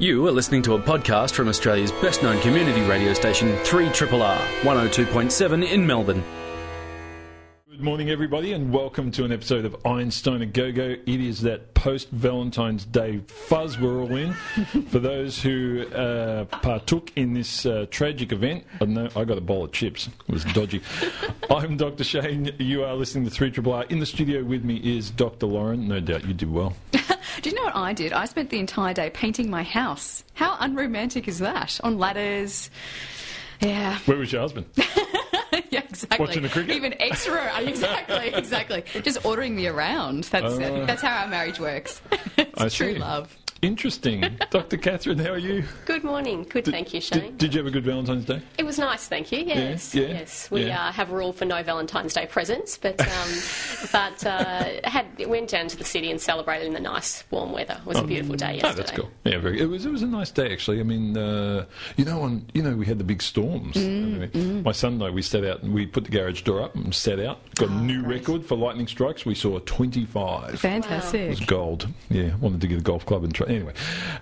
You are listening to a podcast from Australia's best known community radio station, 3RRR, 102.7 in Melbourne. Good morning, everybody, and welcome to an episode of Einstein a Go Go. It is that post Valentine's Day fuzz we're all in. For those who uh, partook in this uh, tragic event, I know I got a bowl of chips. It was dodgy. I'm Dr. Shane. You are listening to 3RRR. In the studio with me is Dr. Lauren. No doubt you did well. Do you know what I did? I spent the entire day painting my house. How unromantic is that? On ladders. Yeah. Where was your husband? yeah, exactly. Watching the cricket? Even extra. exactly, exactly. Just ordering me around. That's Oh. that's how our marriage works. it's I true see. love. Interesting. Dr. Catherine, how are you? Good morning. Good, thank you, Shane. Did, did you have a good Valentine's Day? it was nice, thank you. Yes, yeah, yes. We yeah. Uh, have a rule for no Valentine's Day presents, but um, but uh, had went down to the city and celebrated in the nice warm weather. It was a beautiful day yesterday. Oh, yesterday. that's cool. Yeah, very, it was. It was a nice day actually. I mean, uh, you know, on you know, we had the big storms. Mm, My son and I, we sat out and we put the garage door up and sat out. Got a new record for lightning strikes. We saw twenty five. Fantastic. It was gold. Yeah, wanted to get a golf club and try. Anyway,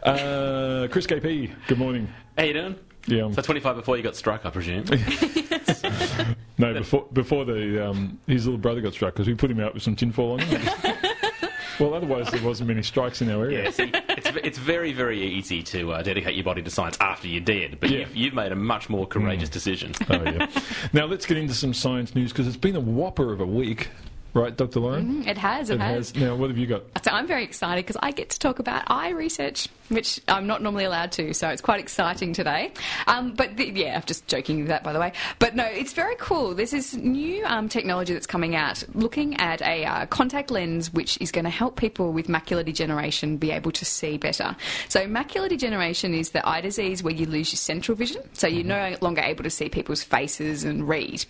uh, Chris KP. Good morning. How you doing? Yeah, So 25 before you got struck, I presume. no, before before the um, his little brother got struck because we put him out with some tinfoil on him. well, otherwise there wasn't many strikes in our area. yeah, see, it's, it's very, very easy to uh, dedicate your body to science after you're dead, but Yeah. you've, you've made a much more courageous decision. Oh yeah. now let's get into some science news because it's been a whopper of a week, right, Dr. Lauren? It has. It, It has. has. Now, what have you got? So I'm very excited because I get to talk about eye research, which I'm not normally allowed to. So it's quite exciting today. Um, but the, yeah, I'm just joking with that, by the way. But no, it's very cool. There's this new um, technology that's coming out, looking at a uh, contact lens, which is going to help people with macular degeneration be able to see better. So macular degeneration is the eye disease where you lose your central vision, so you're no longer able to see people's faces and read.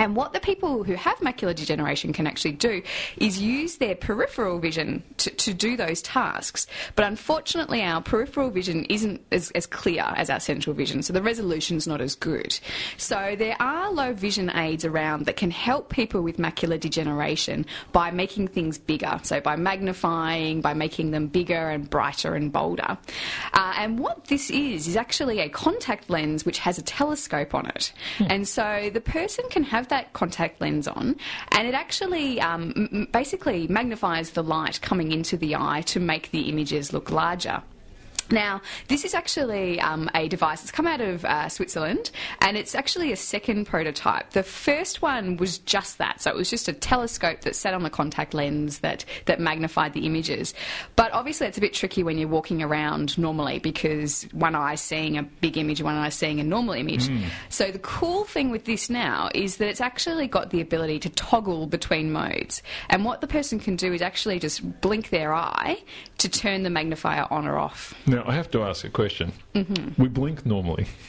And what the people who have macular degeneration can actually do is use their peripheral vision to, to do those tasks. But unfortunately, our peripheral vision isn't as, as clear as our central vision, so the resolution's not as good. So there are low vision aids around that can help people with macular degeneration by making things bigger. So by magnifying, by making them bigger and brighter and bolder. Uh, and what this is, is actually a contact lens which has a telescope on it. And so the person can have that contact lens on, and it actually um, basically magnifies the light coming into the eye to make the images look larger. Now, this is actually um, a device that's come out of uh, Switzerland, and it's actually a second prototype. The first one was just that, so it was just a telescope that sat on the contact lens that, that magnified the images. But obviously, it's a bit tricky when you're walking around normally because one eye seeing a big image, one eye seeing a normal image. So, the cool thing with this now is that it's actually got the ability to toggle between modes. And what the person can do is actually just blink their eye to turn the magnifier on or off. Now, I have to ask a question. Mm-hmm. We blink normally.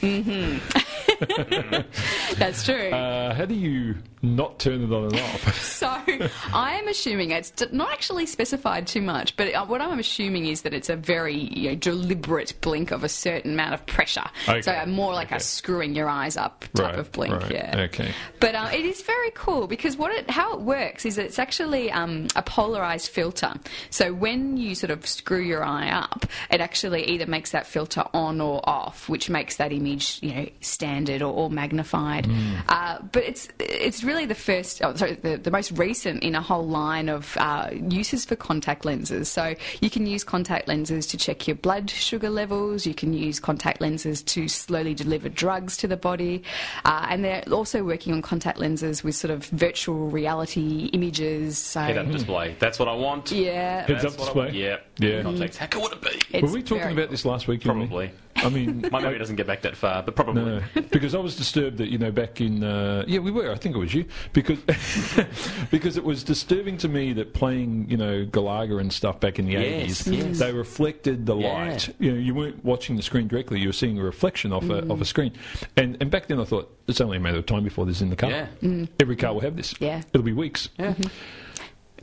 That's true. Uh, how do you not turn it on and off? So I am assuming it's not actually specified too much, but uh, what I'm assuming is that it's a very you know, deliberate blink of a certain amount of pressure. Okay. So more like Okay. a screwing your eyes up type Right, of blink. right. Yeah. Okay. But uh, it is very cool because what it, how it works is it's actually um, a polarized filter. So when you sort of screw your eye up, it actually either makes that filter on or off, which makes that image you know standard or, or magnified. Uh, but it's it's really the first, oh, sorry, the, the most recent in a whole line of uh, uses for contact lenses. So you can use contact lenses to check your blood sugar levels. You can use contact lenses to slowly deliver drugs to the body, uh, and they're also working on contact lenses with sort of virtual reality images. So Head-up display. That's what I want. yeah, Heads-up display? Yeah. Yeah. Context. How cool would it be? it's Were we talking very about this last week? you and me? Probably. I mean, My memory doesn't get back that far, but probably. No, because I was disturbed that you know back in uh, yeah we were I think it was you because because it was disturbing to me that playing you know Galaga and stuff back in the eighties yes. they reflected the Yeah. light you know you weren't watching the screen directly you were seeing a reflection off a, of a mm. screen and and back then I thought it's only a matter of time before this is in the car Yeah. Mm. every car will have this Yeah. it'll be weeks Yeah. Mm-hmm.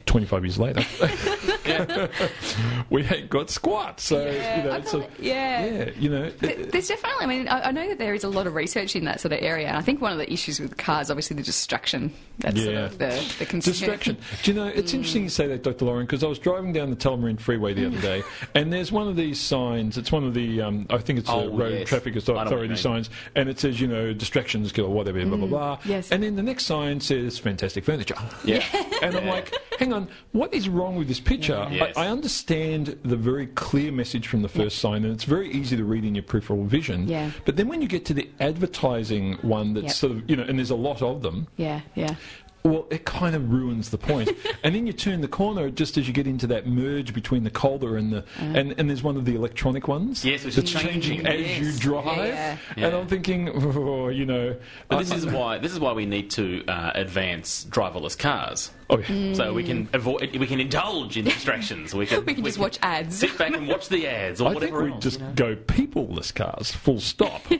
25 years later Yeah. we ain't got squat. So Yeah, you know, I it's a, like- yeah. yeah, you know, Th- There's definitely, I mean, I, I know that there is a lot of research in that sort of area, and I think one of the issues with cars, obviously, the distraction. That's sort Yeah. of the, the concern. Distraction. Do you know, it's interesting you say that, Dr. Lauren, because I was driving down the Tullamarine Freeway the other day, and there's one of these signs. It's one of the, um, I think it's Oh, a road yes. traffic I know what you authority mean. signs, and it says, you know, distractions kill, whatever, blah, blah, blah. Yes. And then the next sign says fantastic furniture. Yeah. And I'm like, hang on, what is wrong with this picture? Yes. I, I understand the very clear message from the first sign, and it's very easy to read in your peripheral vision. Yeah. But then when you get to the advertising one that's Yep. sort of, you know, and there's a lot of them, Yeah, yeah. Well, it kind of ruins the point. and then you turn the corner just as you get into that merge between the Calder and the and, and there's one of the electronic ones. Yes, which is changing changing, as yes. you drive. Yeah, And yeah. I'm thinking, oh, you know, But I- this is why this is why we need to uh, advance driverless cars. oh, yeah. So we can avoid, we can indulge in distractions. We can, We can just watch ads. sit back and watch the ads or I think we'd else, just you know. go peopleless cars, full stop.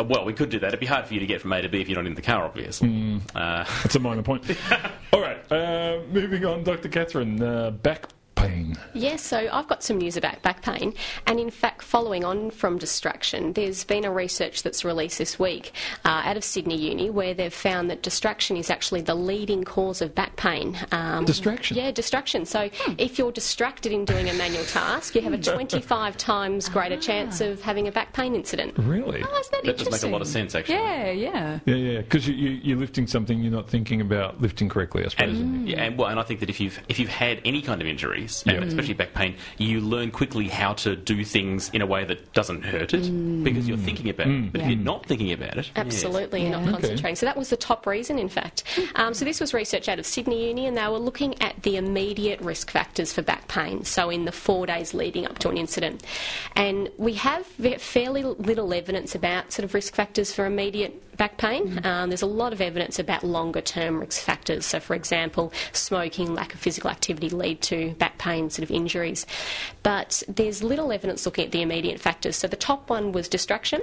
Uh, Well, we could do that. It'd be hard for you to get from A to B if you're not in the car, obviously. Uh, That's a minor point. All right, uh, moving on, Dr. Catherine. Uh, back. Yes, so I've got some news about back pain, and in fact, following on from distraction, there's been a research that's released this week uh, out of Sydney Uni where they've found that distraction is actually the leading cause of back pain. Um, Distraction? Yeah, distraction. So if you're distracted in doing a manual task, you have a 25 times greater chance of having a back pain incident. Really? Oh, isn't that, that does make a lot of sense, actually. Yeah, yeah. Yeah, yeah. Because you, you, you're lifting something you're not thinking about lifting correctly, I suppose. And, yeah, and, well, and I think that if you've if you've had any kind of injuries, and especially back pain, you learn quickly how to do things in a way that doesn't hurt it because you're thinking about it. But if you're not thinking about it, yes. Absolutely, you're not Yeah. concentrating. So that was the top reason, in fact. Um, so this was research out of Sydney Uni, and they were looking at the immediate risk factors for back pain. So in the four days leading up to an incident, and we have fairly little evidence about sort of risk factors for immediate back pain. Um, there's a lot of evidence about longer term risk factors. So, for example, smoking, lack of physical activity lead to back pain sort of injuries. But there's little evidence looking at the immediate factors. So the top one was distraction.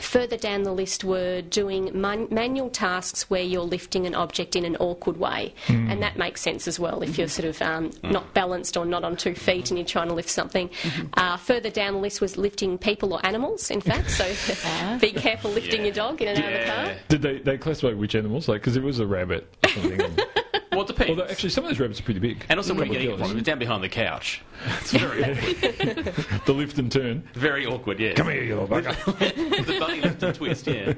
Further down the list were doing man- manual tasks where you're lifting an object in an awkward way, and that makes sense as well if you're sort of um, not balanced or not on two feet and you're trying to lift something. Uh, further down the list was lifting people or animals. In fact, so be careful lifting your dog in and out of the car. Did they, they classify which animals? Like, because it was a rabbit or something. and- Well, it depends. Although, actually, some of those rabbits are pretty big. and also, where are you getting it from? down behind the couch. It's very awkward. The lift and turn. Very awkward, yes. Come here, you little bugger. the bunny lift and twist, yeah.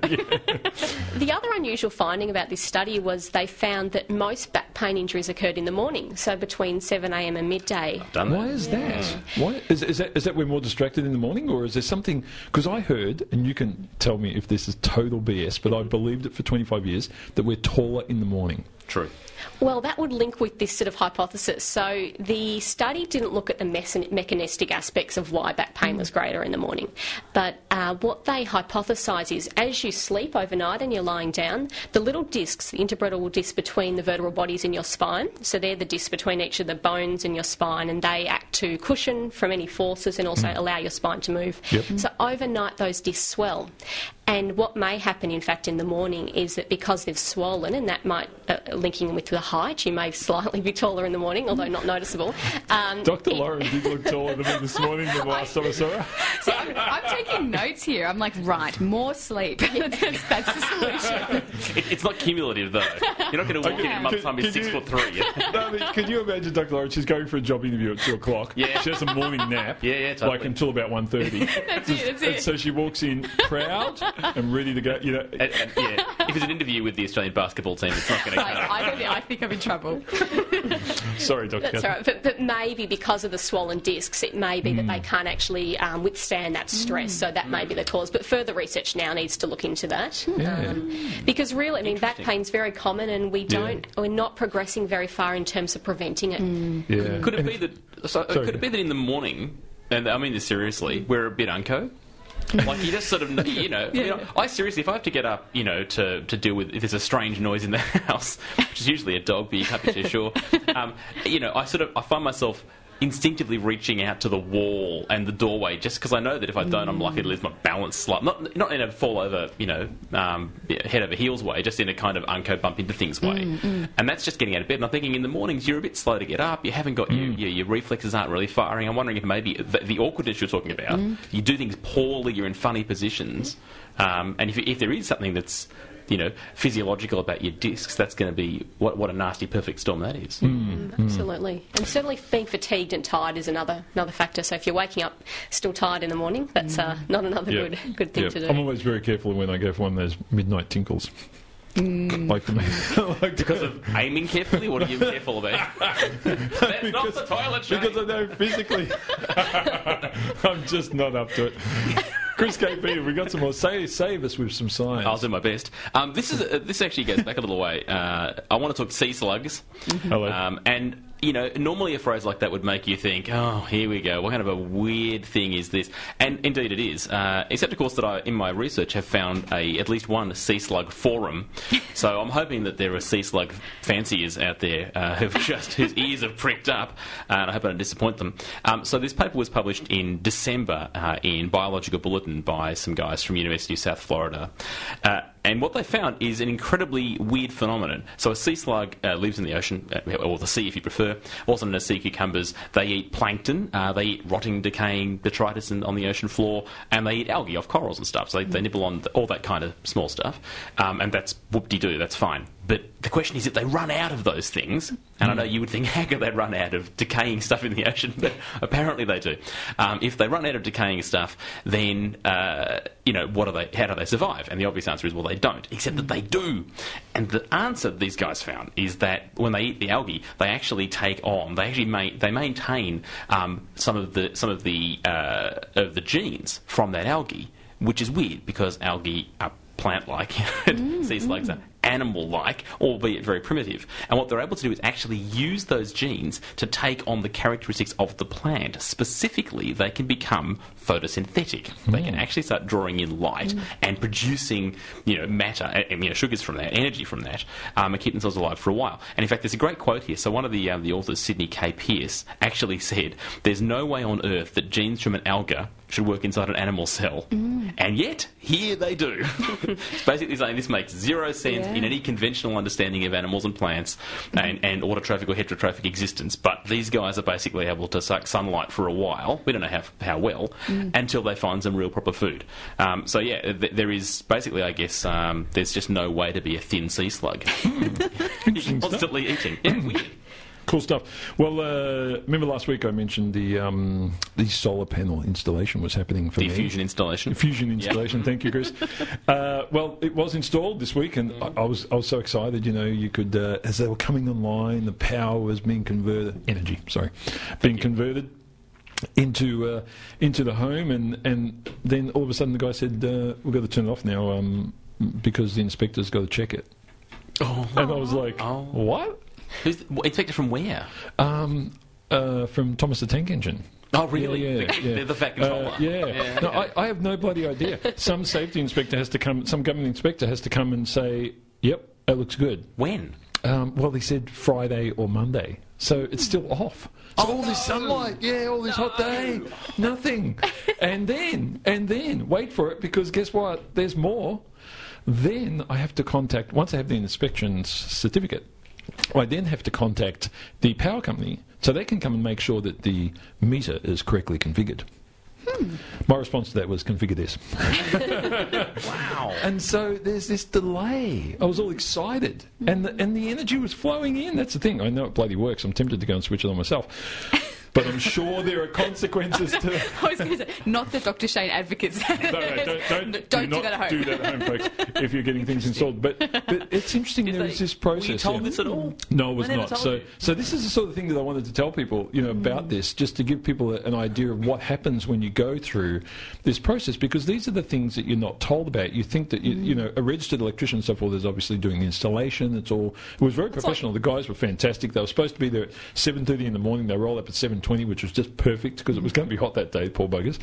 The other unusual finding about this study was they found that most back pain injuries occurred in the morning, so between 7am and midday. Done that. Why that. is that? Why is, is that? is that we're more distracted in the morning, or is there something? Because I heard, and you can tell me if this is total BS, but I believed it for 25 years that we're taller in the morning. True. Well, that would link with this sort of hypothesis. So the study didn't look at the mechanistic aspects of why back pain was greater in the morning. But uh, what they hypothesise is as you sleep overnight and you're lying down, the little discs, the intervertebral discs between the vertebral bodies in your spine, so they're the discs between each of the bones in your spine, and they act to cushion from any forces and also allow your spine to move. Yep. So overnight, those discs swell. And what may happen, in fact, in the morning is that because they've swollen, and that might, uh, linking with the height, you may slightly be taller in the morning, although not noticeable. Um, Dr. it- Lauren did look taller than me this morning than the last time I saw her. See, I'm, I'm taking notes here. I'm like, right, more sleep. that's, that's the solution. It, it's not cumulative, though. You're not going to walk in and by the Could- time you're six you- foot three. No, I mean, can you imagine Dr. Lauren? She's going for a job interview at 2 o'clock. Yeah. She has a morning nap. Yeah, yeah, totally. Like until about 1.30. That's it, that's And it. so she walks in proud and ready to go. You know, And, and, yeah, if it's an interview with the Australian basketball team, it's not going to I. I, don't, I think I'm in trouble. sorry, Dr. That's Catherine. all right, but, but maybe because of the swollen discs, it may be that they mm. can't actually um, withstand that stress, so that may be the cause. But further research now needs to look into that. Yeah. Um, because really, I mean, back Interesting. pain's very common, and we don't, we're not progressing very far in terms of preventing it. Mm. Yeah. Could it be that? So, Sorry. could it be that in the morning, and I mean this seriously, we're a bit unco? like you just sort of, you know, you know, I seriously, if I have to get up, you know, to, to deal with if there's a strange noise in the house, which is usually a dog, but you can't be too sure. Um, you know, I sort of I find myself instinctively reaching out to the wall and the doorway just because I know that if I don't, I'm likely to lose my balance slightly. Not, not in a fall over, you know, um, head over heels way, just in a kind of unco bump into things way. And that's just getting out of bed. And I'm thinking in the mornings, you're a bit slow to get up. You haven't got your, your, your reflexes aren't really firing. I'm wondering if maybe the, the awkwardness you're talking about, you do things poorly, you're in funny positions. Um, and if, if there is something that's you know, physiological about your discs, that's going to be what, what a nasty perfect storm that is. Mm, mm, mm. Absolutely. And certainly being fatigued and tired is another another factor. So if you're waking up still tired in the morning, that's uh, not another Yeah. good good thing Yeah. to do. I'm always very careful when I go for one of those midnight tinkles. like the like Because of aiming carefully, what are you careful about? That's not the toilet shake. because I know physically I'm just not up to it. Chris KP, we got some more. Save, save us with some science. I'll do my best. Um, this is uh, this actually goes back a little way. Uh, I want to talk sea slugs, Hello. um, and you know, normally a phrase like that would make you think, "Oh, here we go. What kind of a weird thing is this?" And indeed, it is. Uh, except, of course, that I, in my research, have found a at least one sea slug forum. so I'm hoping that there are sea slug fanciers out there uh, who've just whose ears have pricked up, uh, and I hope I don't disappoint them. Um, so this paper was published in December uh, in Biological Bulletin by some guys from University of South Florida. Uh, and what they found is an incredibly weird phenomenon. So a sea slug uh, lives in the ocean, uh, or the sea if you prefer, also known as sea cucumbers. They eat plankton, uh, they eat rotting, decaying detritus in, on the ocean floor, and they eat algae off corals and stuff. So they, they nibble on the, all that kind of small stuff. Um, and that's whoop-de-doo, that's fine. But the question is if they run out of those things, and I know you would think, how could they run out of decaying stuff in the ocean? But apparently they do. Um, if they run out of decaying stuff, then, uh, you know, what are they, how do they survive? And the obvious answer is, well, they don't, except that they do. And the answer these guys found is that when they eat the algae, they actually take on, they actually ma- they maintain um, some of the, some of the, uh, of the genes from that algae, which is weird because algae are plant-like, sea slugs are animal-like, albeit very primitive. And what they're able to do is actually use those genes to take on the characteristics of the plant. Specifically, they can become photosynthetic. They can actually start drawing in light and producing, you know, matter, uh, you know, sugars from that, energy from that, um, and keep themselves alive for a while. And in fact, there's a great quote here. So one of the um, the authors, Sidney K. Pierce, actually said, "There's no way on earth that genes from an alga should work inside an animal cell, and yet here they do." it's basically saying this makes zero sense in any conventional understanding of animals and plants and, and autotrophic or heterotrophic existence. But these guys are basically able to suck sunlight for a while. We don't know how how well until they find some real proper food. Um, so yeah, th- there is basically, I guess, um, there's just no way to be a thin sea slug. You're constantly eating. Yeah. Cool stuff. Well, uh, remember last week I mentioned the um, the solar panel installation was happening for The me. fusion installation. Fusion installation. Thank you, Chris. Uh, well, it was installed this week, and I, I was I was so excited. You know, you could uh, as they were coming online, the power was being converted, energy, sorry, being converted into uh, into the home, and and then all of a sudden the guy said, uh, "We've got to turn it off now um, because the inspector's got to check it." Oh. And I was like, Oh. "What?" Who's the, inspector from where? Um, uh, from Thomas the Tank Engine. Oh, really? Yeah, yeah, the, yeah. the fat controller. Uh, yeah. No, I, I have no bloody idea. Some safety inspector has to come, some government inspector has to come and say, yep, that looks good. When? Um, well, he said Friday or Monday. So it's still off. So all this sunlight, yeah, all this hot day, nothing. and then, and then, wait for it because guess what? There's more. Then I have to contact, once I have the inspection certificate, I then have to contact the power company so they can come and make sure that the meter is correctly configured. Hmm. My response to that was configure this. Wow. And so there's this delay. I was all excited, and the, and the energy was flowing in. That's the thing. I know it bloody works. I'm tempted to go and switch it on myself, but I'm sure there are consequences to. I was going to say, not the Dr. Shane advocates. No, no, don't, don't, Don't do, do that at home. do that at home, folks. If you're getting things installed, but but it's interesting. There is this process. Were you told yeah. this at all? No, it was I not. So, you. so this is the sort of thing that I wanted to tell people, you know, about hmm. this, just to give people an idea of what happens when you go through this process, because these are the things that you're not told about. You think that you, you hmm. know, a registered electrician and so forth is obviously doing the installation. It's all. It was very professional. the guys were fantastic. They were supposed to be there at 7:30 in the morning. They roll up at 7:20 20, which was just perfect because it was going to be hot that day, poor buggers.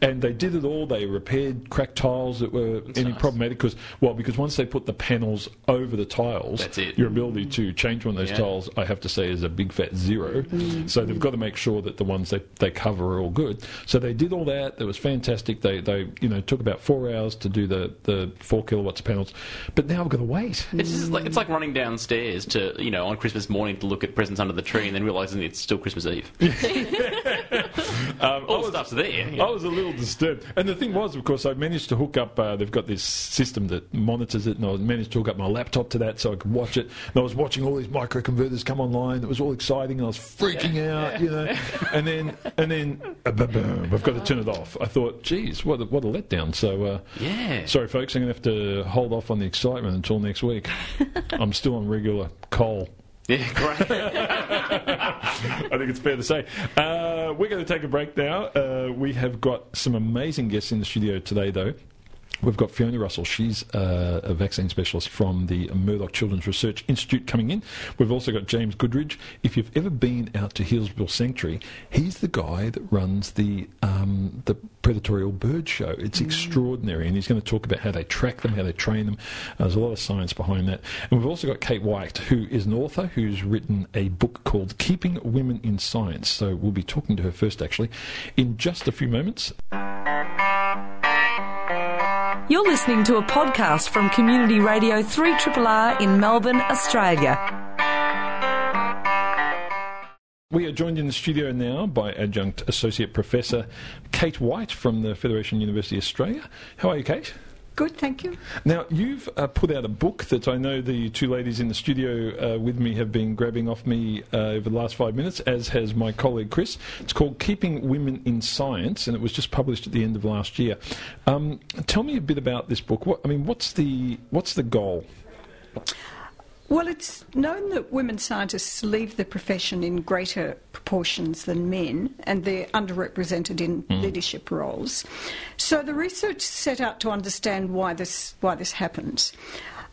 And they did it all. They repaired cracked tiles that were any nice. problematic because, well, because once they put the panels over the tiles, That's it. your ability to change one of those Yeah. tiles, I have to say, is a big fat zero. Mm-hmm. So they've got to make sure that the ones they, they cover are all good. So they did all that. It was fantastic. They, they you know, took about four hours to do the, the four kilowatts of panels. But now I've got to wait. It's just like it's like running downstairs to you know on Christmas morning to look at presents under the tree and then realizing it's still Christmas Eve. Um, All the stuff's there. I was a little disturbed. And the thing was, of course, I managed to hook up, uh, they've got this system that monitors it, and I managed to hook up my laptop to that so I could watch it. And I was watching all these microconverters come online. It was all exciting, and I was freaking out, you know. And then, and then, uh, boom, boom, I've got to turn it off. I thought, geez, what a, what a letdown. So, uh, Yeah. sorry, folks, I'm going to have to hold off on the excitement until next week. I'm still on regular coal. Yeah, great. I think it's fair to say. Uh, we're going to take a break now. Uh, we have got some amazing guests in the studio today, though. We've got Fiona Russell. She's uh, a vaccine specialist from the Murdoch Children's Research Institute coming in. We've also got James Goodridge. If you've ever been out to Healesville Sanctuary, he's the guy that runs the um, the Predatorial Bird Show. It's extraordinary, and he's going to talk about how they track them, how they train them. Uh, there's a lot of science behind that. And we've also got Kate White, who is an author who's written a book called Keeping Women in Science. So we'll be talking to her first, actually, in just a few moments. You're listening to a podcast from Community Radio 3RRR in Melbourne, Australia. We are joined in the studio now by Adjunct Associate Professor Kate White from the Federation University Australia. How are you, Kate? Good, thank you. Now, you've uh, put out a book that I know the two ladies in the studio uh, with me have been grabbing off me uh, over the last five minutes, as has my colleague Chris. It's called Keeping Women in Science, and it was just published at the end of last year. Um, tell me a bit about this book. What, I mean, what's the what's the goal? Well, it's known that women scientists leave the profession in greater proportions than men, and they're underrepresented in hmm. leadership roles. So the research set out to understand why this why this happens.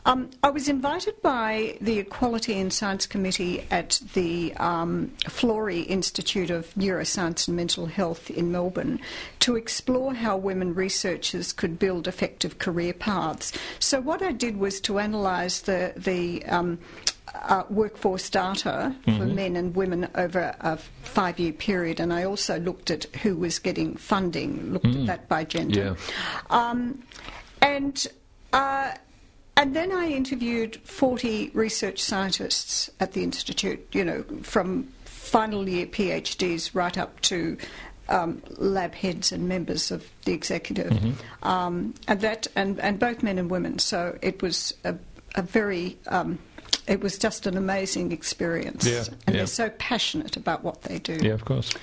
Um, I was invited by the Equality in Science Committee at the um, Florey Institute of Neuroscience and Mental Health in Melbourne to explore how women researchers could build effective career paths. So what I did was to analyse the the um, uh, workforce data for men and women over a five year period, and I also looked at who was getting funding, looked at that by gender. Um, and uh, and then I interviewed 40 research scientists at the Institute, you know, from final year PhDs right up to um, lab heads and members of the executive. Um, and that, and, and both men and women. So it was a, a very, um, it was just an amazing experience. Yeah, and yeah. they're so passionate about what they do. Yeah, of course.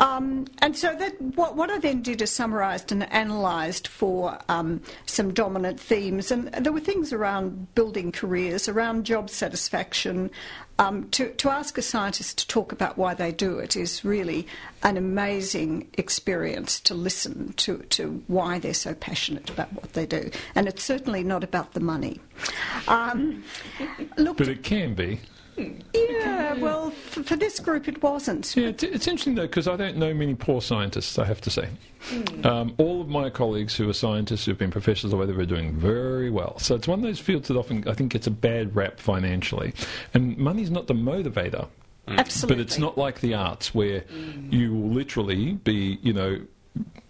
Um, and so that what, what I then did is summarised and analysed for um, some dominant themes, and there were things around building careers, around job satisfaction. Um, to, to ask a scientist to talk about why they do it is really an amazing experience to listen to, to why they're so passionate about what they do. And it's certainly not about the money. Um, look, But it can be. Hmm. yeah, well, for, for this group it wasn't. Yeah, it's, it's interesting though because I don't know many poor scientists. I have to say, hmm. um, all of my colleagues who are scientists who've been professors or whatever are doing very well. So it's one of those fields that often I think gets a bad rap financially, and money's not the motivator. Absolutely. But it's not like the arts where you will literally be, you know,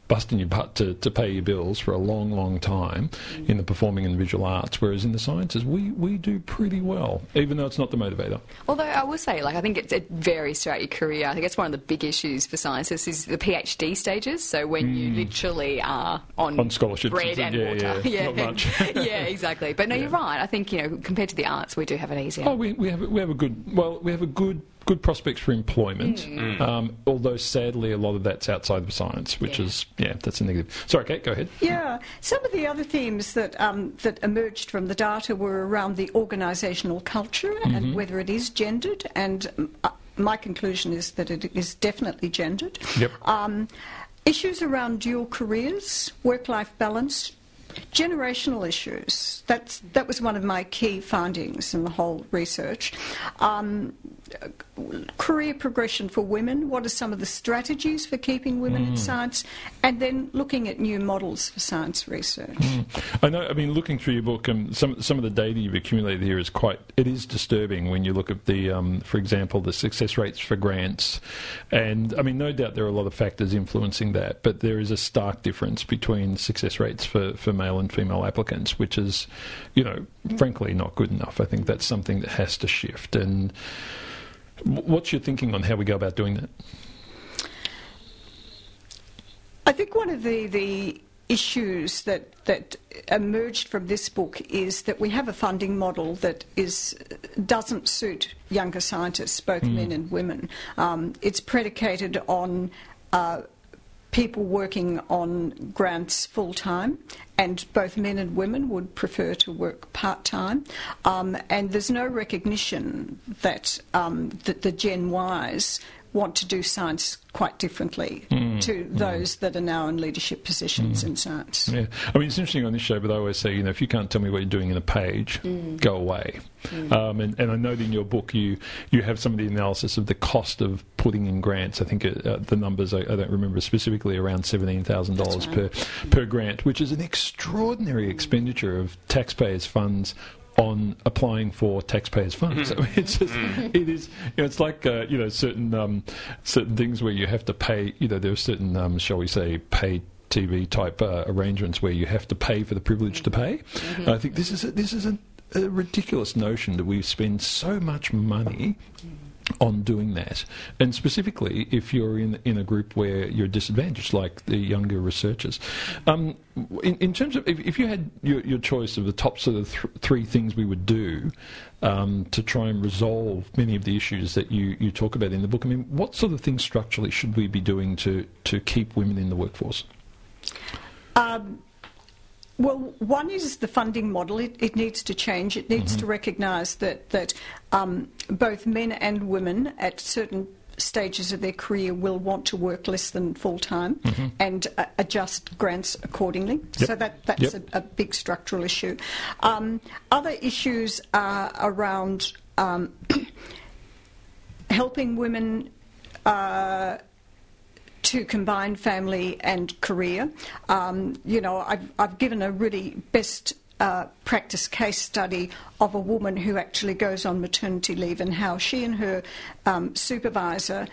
busting your butt to, to pay your bills for a long, long time in the performing and visual arts, whereas in the sciences we, we do pretty well, even though it's not the motivator. Although I will say, like, I think it, it varies throughout your career. I think it's one of the big issues for scientists is the PhD stages. So when you literally are on, Mm. On scholarships bread and things, water, yeah, much. yeah, exactly. But no, you're right. I think you know, compared to the arts, we do have it easier. Oh, we, we have we have a good well we have a good good prospects for employment. Um, although sadly a lot of that's outside of science, which Yeah. is yeah that's a negative. Sorry, Kate, go ahead. Yeah, some of the other themes that um, that emerged from the data were around the organisational culture and whether it is gendered. And uh, my conclusion is that it is definitely gendered. Yep. Um, issues around dual careers, work-life balance. Generational issues. That's that was one of my key findings in the whole research. Um, career progression for women. What are some of the strategies for keeping women in science? And then looking at new models for science research. I know. I mean, looking through your book, um, some some of the data you've accumulated here is quite. It is disturbing when you look at the, um, for example, the success rates for grants, and I mean, no doubt there are a lot of factors influencing that, but there is a stark difference between success rates for, for male and female applicants, which is, you know, frankly not good enough. I think that's something that has to shift. And what's your thinking on how we go about doing that? I think one of the, the issues that, that emerged from this book is that we have a funding model that is doesn't suit younger scientists, both men and women. Um, it's predicated on uh, people working on grants full time, and both men and women would prefer to work part time. Um, and there's no recognition that, um, that the Gen Ys want to do science quite differently mm, to mm. those that are now in leadership positions mm. in science. Yeah, I mean it's interesting on this show, but I always say, you know, if you can't tell me what you're doing in a page, go away. Um, and, and I know that in your book you you have some of the analysis of the cost of putting in grants. I think uh, uh the numbers I, I don't remember specifically around seventeen thousand dollars per per grant, which is an extraordinary expenditure of taxpayers' funds on applying for taxpayers' funds. I mean, it's just, it is, you know, it's like, uh, you know, certain, um, certain things where you have to pay, you know, there are certain, um, shall we say, paid TV type uh, arrangements where you have to pay for the privilege to pay. I think this is a, this is a, a ridiculous notion that we spend so much money on doing that, and specifically if you're in in a group where you're disadvantaged, like the younger researchers. Um, in, in terms of if, if you had your, your choice of the top sort of th- three things we would do um, to try and resolve many of the issues that you, you talk about in the book, I mean, what sort of things structurally should we be doing to to keep women in the workforce? Well, one is the funding model. It, it needs to change. It needs to recognise that that um, both men and women at certain stages of their career will want to work less than full time and uh, adjust grants accordingly. Yep. So that that's Yep. a, a big structural issue. Um, other issues are around um, helping women. Uh, to combine family and career. Um, you know, I've, I've given a really best uh, practice case study of a woman who actually goes on maternity leave and how she and her um, supervisor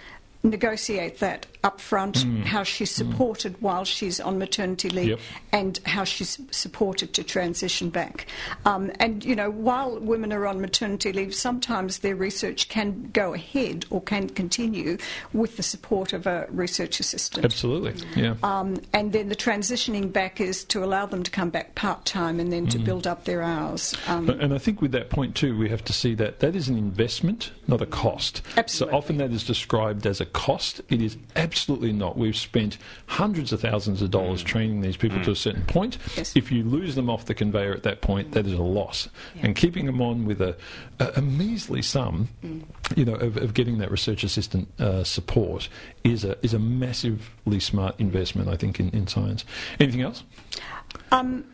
negotiate that up front, how she's supported while she's on maternity leave, Yep. and how she's supported to transition back. Um, and, you know, while women are on maternity leave, sometimes their research can go ahead or can continue with the support of a research assistant. Absolutely, yeah. Um, and then the transitioning back is to allow them to come back part time and then to build up their hours. Um, And I think with that point too, we have to see that that is an investment, not a cost. Absolutely. So often that is described as a cost. It is absolutely not. We've spent hundreds of thousands of dollars training these people to a certain point. Yes. If you lose them off the conveyor at that point, that is a loss. And keeping them on with a, a, a measly sum, you know, of, of getting that research assistant uh, support is a is a massively smart investment. I think in, in science. Anything else? um,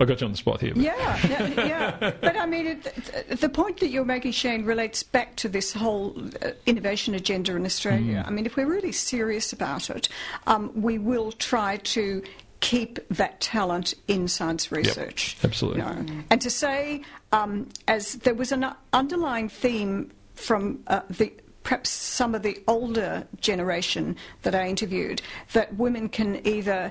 I got you on the spot here. but- Yeah, yeah, yeah. But I mean, it, the point that you're making, Shane, relates back to this whole uh, innovation agenda in Australia. I mean, if we're really serious about it, um, we will try to keep that talent in science research. absolutely. you know. And to say, um, as there was an underlying theme from uh, the perhaps some of the older generation that I interviewed, that women can either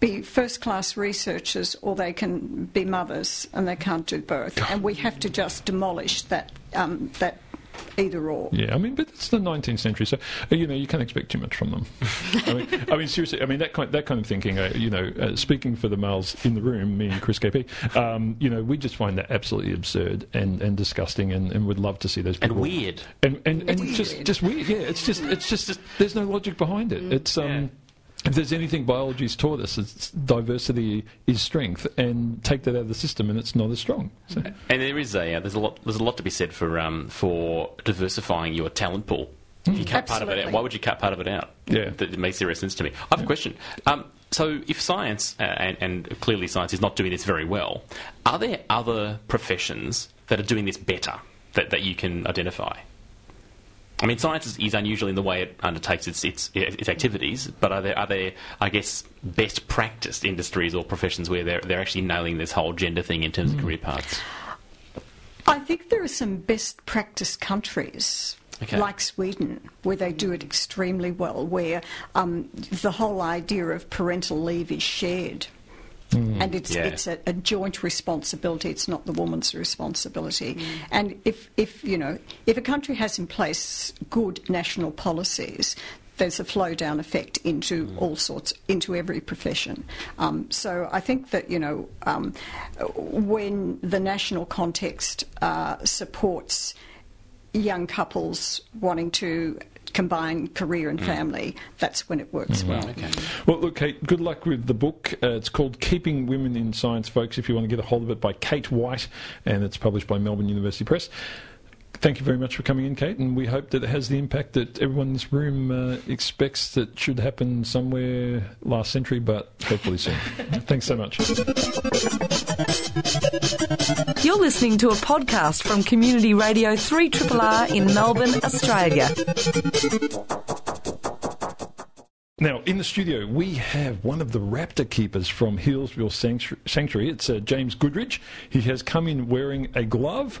be first class researchers or they can be mothers and they can't do both. And we have to just demolish that, um, that either or. Yeah, I mean, but it's the 19th century, so uh, you know you can't expect too much from them. I mean, I mean seriously, I mean that kind that kind of thinking. Uh, you know, uh, speaking for the males in the room, me and Chris KP, um, you know, we just find that absolutely absurd and, and disgusting, and, and would love to see those And people weird. and and, and just just weird. Yeah, it's just it's just there's no logic behind it. It's um. Yeah. If there's anything biology's taught us, it's diversity is strength, and take that out of the system, and it's not as strong. So, And there is a uh, there's a lot there's a lot to be said for um, for diversifying your talent pool. If you cut part of it out, why would you cut part of it out? Yeah. that makes zero sense to me. I have a question. Um, so, if science uh, and, and clearly science is not doing this very well, are there other professions that are doing this better that, that you can identify? I mean, science is, is unusual in the way it undertakes its, its its activities, but are there are there I guess best practiced industries or professions where they're they're actually nailing this whole gender thing in terms of career paths? I think there are some best practice countries. Okay. Like Sweden, where they do it extremely well, where um, the whole idea of parental leave is shared. And it's Yeah. it's a, a joint responsibility. It's not the woman's responsibility. And if, if you know if a country has in place good national policies, there's a flow down effect into all sorts into every profession. Um, so I think that you know um, when the national context uh, supports young couples wanting to combine career and family, that's when it works well. Well, look, Kate, good luck with the book. Uh, it's called Keeping Women in Science, folks, if you want to get a hold of it by Kate White, and it's published by Melbourne University Press. Thank you very much for coming in, Kate, and we hope that it has the impact that everyone in this room uh, expects that should happen somewhere last century, but hopefully soon. Thanks so much. You're listening to a podcast from Community Radio 3RRR in Melbourne, Australia. Now, in the studio, we have one of the raptor keepers from Healesville Sanctuary. It's uh, James Goodrich. He has come in wearing a glove,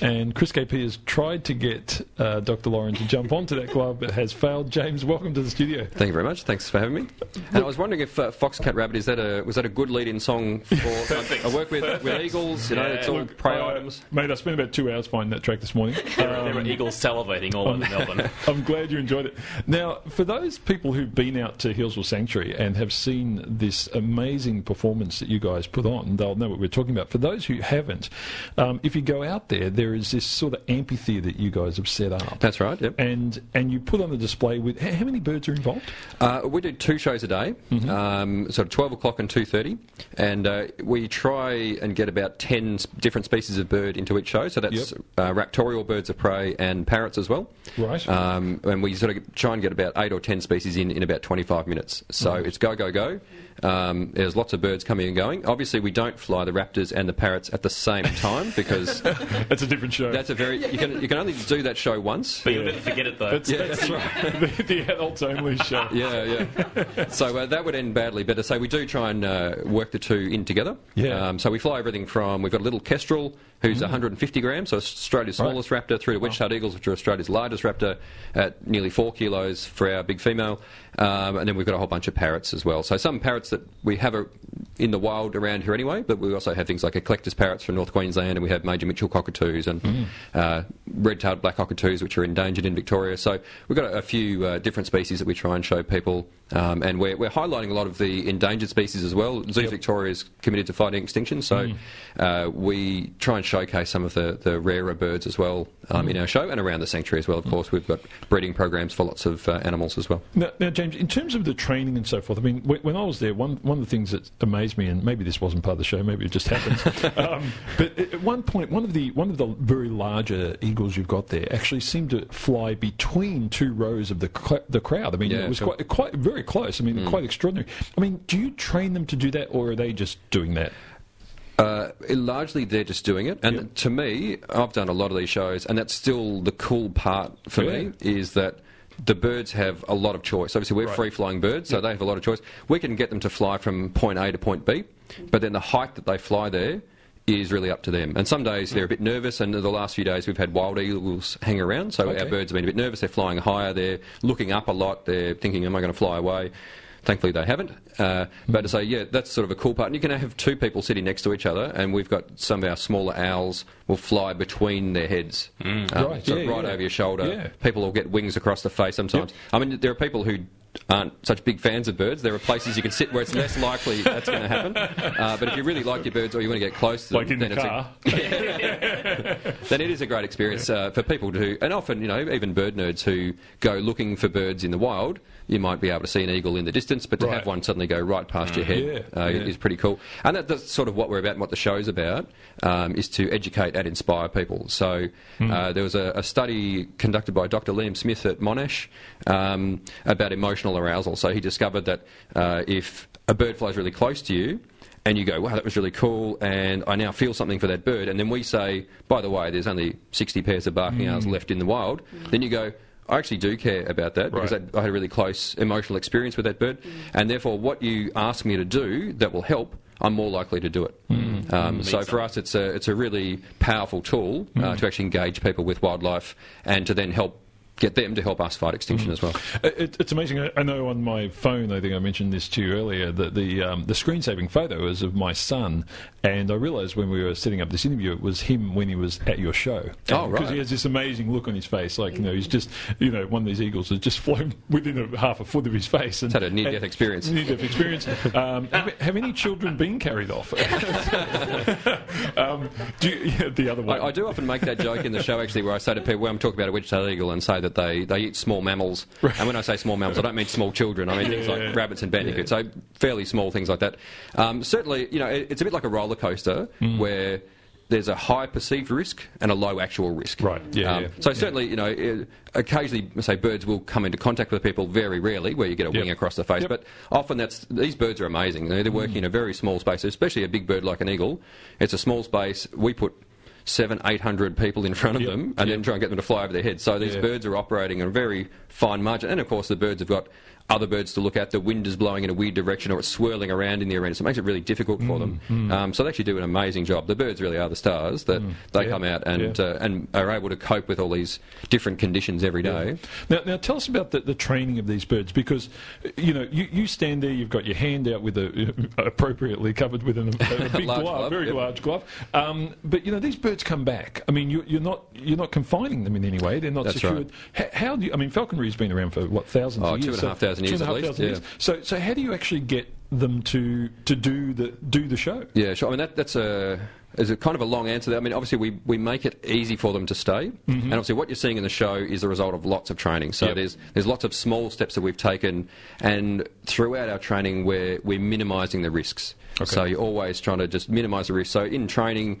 and Chris KP has tried to get uh, Dr. Lauren to jump onto that glove, but has failed. James, welcome to the studio. Thank you very much. Thanks for having me. And I was wondering if uh, Foxcat Rabbit is that a was that a good lead-in song for I work with with eagles. You know, it's all Look, prey uh, items. Mate, I spent about two hours finding that track this morning. There are, there are eagles salivating all over Melbourne. I'm glad you enjoyed it. Now, for those people who've been out to Healesville Sanctuary and have seen this amazing performance that you guys put on, they'll know what we're talking about. For those who haven't, um, if you go out there, there is this sort of amphitheatre that you guys have set up. That's right. Yep. And and you put on the display with how how many birds are involved? Uh, we do two shows a day, Mm-hmm. um, sort of twelve o'clock and two thirty, and uh, we try and get about ten different species of bird into each show. So that's Yep. uh, raptorial birds of prey and parrots as well. Right. Um, and we sort of try and get about eight or ten species in in about twenty five minutes. So Mm-hmm. it's go go go. Um, there's lots of birds coming and going. Obviously, we don't fly the raptors and the parrots at the same time because That's a different show. that's a very you can you can only do that show once. But you'll never forget it though. That's, that's right. the, the adults only show. Yeah, yeah. so uh, that would end badly, but uh, so we do try and uh, work the two in together. Yeah. Um, so we fly everything from we've got a little kestrel who's 150 grams, so Australia's Right. smallest raptor, through to wedge-tailed eagles, which are Australia's largest raptor, at nearly four kilos for our big female, um, and then we've got a whole bunch of parrots as well. So some parrots that we have are in the wild around here anyway, but we also have things like eclectus parrots from North Queensland, and we have major Mitchell cockatoos and uh, red-tailed black cockatoos, which are endangered in Victoria. So we've got a, a few uh, different species that we try and show people, um, and we're, we're highlighting a lot of the endangered species as well. Zoo Victoria is committed to fighting extinction, so uh, we try and showcase some of the, the rarer birds as well um, in our show, and around the sanctuary as well. Of course, we've got breeding programs for lots of uh, animals as well. Now, now, James, in terms of the training and so forth, I mean, when, when I was there, one, one of the things that amazed me, and maybe this wasn't part of the show, maybe it just happened, um, but at one point, one of the one of the very larger eagles you've got there actually seemed to fly between two rows of the cl- the crowd. I mean, Yeah, it was sure. quite quite very close. I mean, quite extraordinary. I mean, do you train them to do that, or are they just doing that? Uh, largely, they're just doing it. And Yep. to me, I've done a lot of these shows, and that's still the cool part for Yeah. me is that the birds have a lot of choice. Obviously, we're Right. free flying birds, so they have a lot of choice. We can get them to fly from point A to point B, but then the height that they fly there is really up to them. And some days they're a bit nervous, and the last few days we've had wild eagles hang around, so Okay. our birds have been a bit nervous. They're flying higher, they're looking up a lot, they're thinking, am I going to fly away? Thankfully, they haven't. Uh, but to say, yeah, that's sort of a cool part. And you can have two people sitting next to each other, and we've got some of our smaller owls will fly between their heads, um, Right, yeah, right yeah. over your shoulder. Yeah. People will get wings across the face sometimes. I mean, there are people who aren't such big fans of birds. There are places you can sit where it's less likely that's going to happen. Uh, but if you really like your birds or you want to get close to Like them, the then car? it's a, then it is a great experience uh, for people who, and often, you know, even bird nerds who go looking for birds in the wild. You might be able to see an eagle in the distance, but to Right. have one suddenly go right past your head Yeah, uh, yeah. is pretty cool. And that, that's sort of what we're about and what the show's about, um, is to educate and inspire people. So Hmm. uh, there was a, a study conducted by Dr. Liam Smith at Monash um, about emotional arousal. So he discovered that uh, if a bird flies really close to you, and you go, wow, that was really cool, and I now feel something for that bird, and then we say, by the way, there's only 60 pairs of barking owls left in the wild, then you go, I actually do care about that because Right. that, I had a really close emotional experience with that bird, and therefore, what you ask me to do that will help, I'm more likely to do it. Um, so for us, it's a it's a really powerful tool uh, to actually engage people with wildlife and to then help get them to help us fight extinction as well. It, it's amazing. I, I know on my phone, I think I mentioned this to you earlier, that the um, the screen saving photo is of my son, and I realised when we were setting up this interview, it was him when he was at your show. Oh, Because right. he has this amazing look on his face, like you know, he's just you know, one of these eagles has just flown within a half a foot of his face. And It's had a near-death experience. Near-death experience. Um, have, have any children been carried off? um, do you, yeah, the other one. I, I do often make that joke in the show actually, where I say to people, when I'm talking about a wedge-tailed eagle, and say that they, they eat small mammals. And when I say small mammals, I don't mean small children. I mean things Yeah. like rabbits and bandicoots. So fairly small things like that. Um, certainly, you know, it, it's a bit like a roller coaster Mm. where. There's a high perceived risk and a low actual risk. Right, yeah, Um, yeah, So yeah. certainly, you know, uh, occasionally, say birds will come into contact with people. Very rarely, where you get a wing across the face. Yep. But often, that's these birds are amazing. They're they're working in a very small space, especially a big bird like an eagle. It's a small space. We put seven, eight hundred people in front of Yep. them, and then try and get them to fly over their heads. So these Yeah. birds are operating on a very fine margin, and of course the birds have got other birds to look at. The wind is blowing in a weird direction, or it's swirling around in the arena, so it makes it really difficult for them. Um, so they actually do an amazing job. The birds really are the stars that they Yeah. come out and Yeah. uh, and are able to cope with all these different conditions every day. Now, now tell us about the, the training of these birds because, you know, you, you stand there, you've got your hand out with a appropriately covered with an, a, big glove, glove, very yep. large glove. Um, but you know, these birds come back. I mean, you, you're not you're not confining them in any way. They're not That's secured. How, how do you? I mean, falconry's been around for what thousands Oh, of years. two and a half thousand two years and at least, years. yeah. So, so how do you actually get them to to do the do the show? Yeah, sure. I mean, that, that's a is a kind of a long answer. There. I mean, obviously, we, we make it easy for them to stay, and obviously, what you're seeing in the show is the result of lots of training. So Yep. there's there's lots of small steps that we've taken, and throughout our training, we're we're minimising the risks. So you're always trying to just minimise the risk. So in training,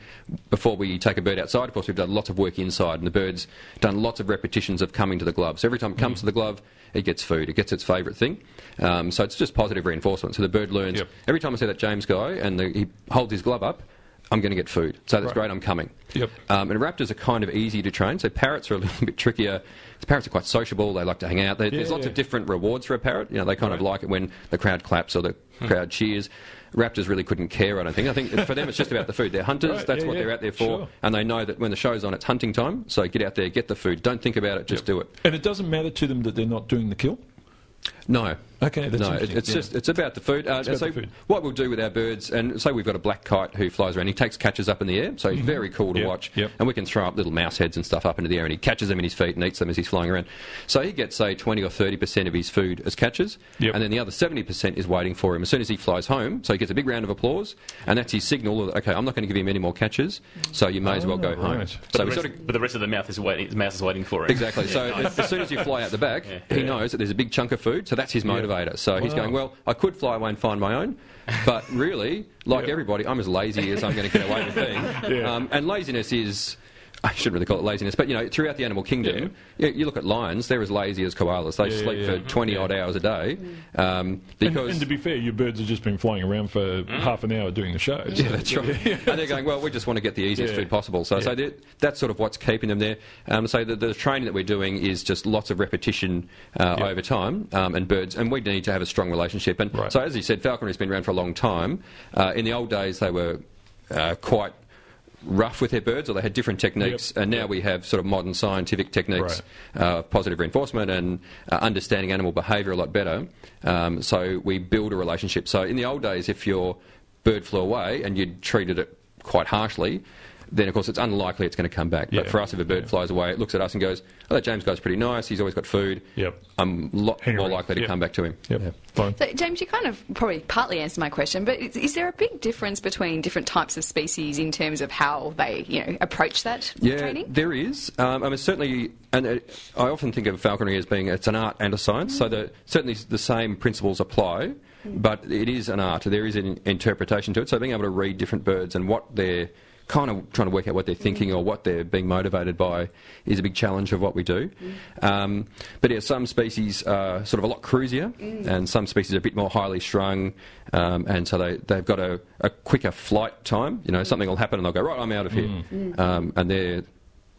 before we take a bird outside, of course, we've done lots of work inside, and the bird's done lots of repetitions of coming to the glove. So every time it comes to the glove, it gets food. It gets its favourite thing. Um, so it's just positive reinforcement. So the bird learns Yep. every time I see that James guy and the, he holds his glove up, I'm going to get food. So that's Right. great, I'm coming. Yep. Um, and raptors are kind of easy to train. So parrots are a little bit trickier. The parrots are quite sociable. They like to hang out. There's Yeah, lots yeah. of different rewards for a parrot. You know, they kind of like it when the crowd claps or the crowd cheers. Raptors really couldn't care, I don't think. I think for them it's just about the food. They're hunters. Right, That's yeah, what they're out there for. sure. And they know that when the show's on, it's hunting time. So get out there, get the food. Don't think about it, just do it. And it doesn't matter to them that they're not doing the kill. No. Okay, that's no. it- interesting, It's yeah. just it's about the food. Uh, about so the food. what we'll do with our birds, and say we've got a black kite who flies around, he takes catches up in the air, so he's very cool to Yep, watch. Mm-hmm. yep. And we can throw up little mouse heads and stuff up into the air, and he catches them in his feet and eats them as he's flying around. So he gets say twenty or thirty percent of his food as catches, Yep. and then the other seventy percent is waiting for him as soon as he flies home. So he gets a big round of applause, and that's his signal that okay, I'm not going to give him any more catches, so you may as well go Oh, home. right. So But, we the sort rest, of but the rest of the mouth is waiting. The mouse is waiting for him. Exactly. So as, as soon as you fly out the back, he knows that there's a big chunk of food, so that's his motivator. So he's Wow. going, well, I could fly away and find my own, but really, like everybody, I'm as lazy as I'm going to get away with being. Um, and laziness is. I shouldn't really call it laziness, but you know, throughout the animal kingdom, you, you look at lions; they're as lazy as koalas. They Yeah, yeah, sleep yeah. for twenty odd hours a day um, because and to be fair, your birds have just been flying around for half an hour doing the show. Yeah, that's right. and they're going, well, we just want to get the easiest Yeah. food possible. So, so Yeah. that- that's sort of what's keeping them there. Um, so the, the training that we're doing is just lots of repetition uh, Yeah. over time, um, and birds, and we need to have a strong relationship. And Right. so, as you said, falconry's been around for a long time. Uh, in the old days, they were uh, quite rough with their birds, or they had different techniques. Yep. And now Yep. we have sort of modern scientific techniques uh, of positive reinforcement and uh, understanding animal behaviour a lot better. Um, so we build a relationship. So in the old days, if your bird flew away and you'd treated it quite harshly, then of course it's unlikely it's going to come back. Yeah. But for us, if a bird Yeah. flies away, it looks at us and goes, "Oh, that James guy's pretty nice. He's always got food. Yep. I'm a lot Hang more around. likely to Yep. come back to him." Yep. Yeah. Fine. So, James, you kind of probably partly answered my question, but is, is there a big difference between different types of species in terms of how they, you know, approach that Yeah, training? there is. Um, I mean, certainly, and uh, I often think of falconry as being it's an art and a science. So the, certainly the same principles apply, but it is an art. There is an interpretation to it. So being able to read different birds and what they're kind of trying to work out what they're thinking or what they're being motivated by is a big challenge of what we do. Um, but yeah, some species are sort of a lot cruisier, and some species are a bit more highly strung, um, and so they, they've got a, a quicker flight time. You know, something will happen and they'll go, right, I'm out of here. Um, and they're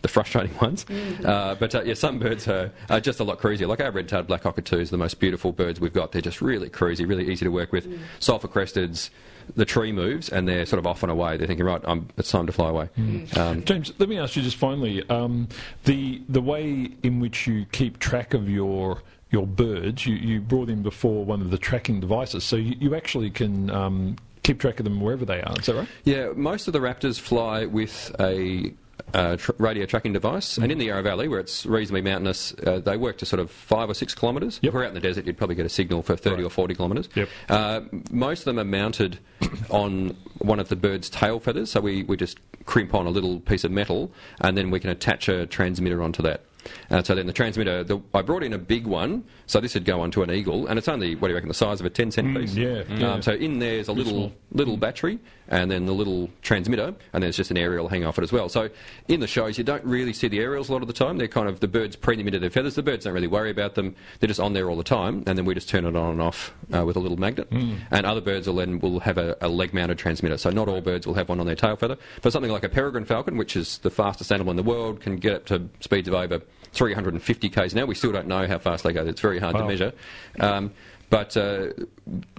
the frustrating ones. Uh, but uh, yeah, some birds are, are just a lot cruisier. Like our red-tailed black cockatoos, the most beautiful birds we've got. They're just really cruisy, really easy to work with. Sulphur cresteds, the tree moves and they're sort of off and away. They're thinking, right, I'm, it's time to fly away. Um, James, let me ask you just finally um, the the way in which you keep track of your your birds. You, you brought in before one of the tracking devices, so you, you actually can um, keep track of them wherever they are. Is that right? Yeah, most of the raptors fly with a uh, tr- radio tracking device, and in the Yarra Valley, where it's reasonably mountainous, uh, they work to sort of five or six kilometres. Yep. If we're out in the desert, you'd probably get a signal for 30 or 40 kilometres. Yep. Uh, most of them are mounted on one of the bird's tail feathers, so we, we just crimp on a little piece of metal, and then we can attach a transmitter onto that. Uh, so then the transmitter, the, I brought in a big one, so this would go onto an eagle, and it's only, what do you reckon, the size of a 10 cent piece? yeah, yeah. Um, so in there's a little little battery, and then the little transmitter, and then there's just an aerial hanging off it as well. So in the shows, you don't really see the aerials a lot of the time. They're kind of the birds preen them into their feathers. The birds don't really worry about them. They're just on there all the time, and then we just turn it on and off uh, with a little magnet. And other birds will then will have a, a leg-mounted transmitter. So not all birds will have one on their tail feather. For something like a peregrine falcon, which is the fastest animal in the world, can get up to speeds of over 350 k's now. We still don't know how fast they go. It's very hard to measure. Um, but uh,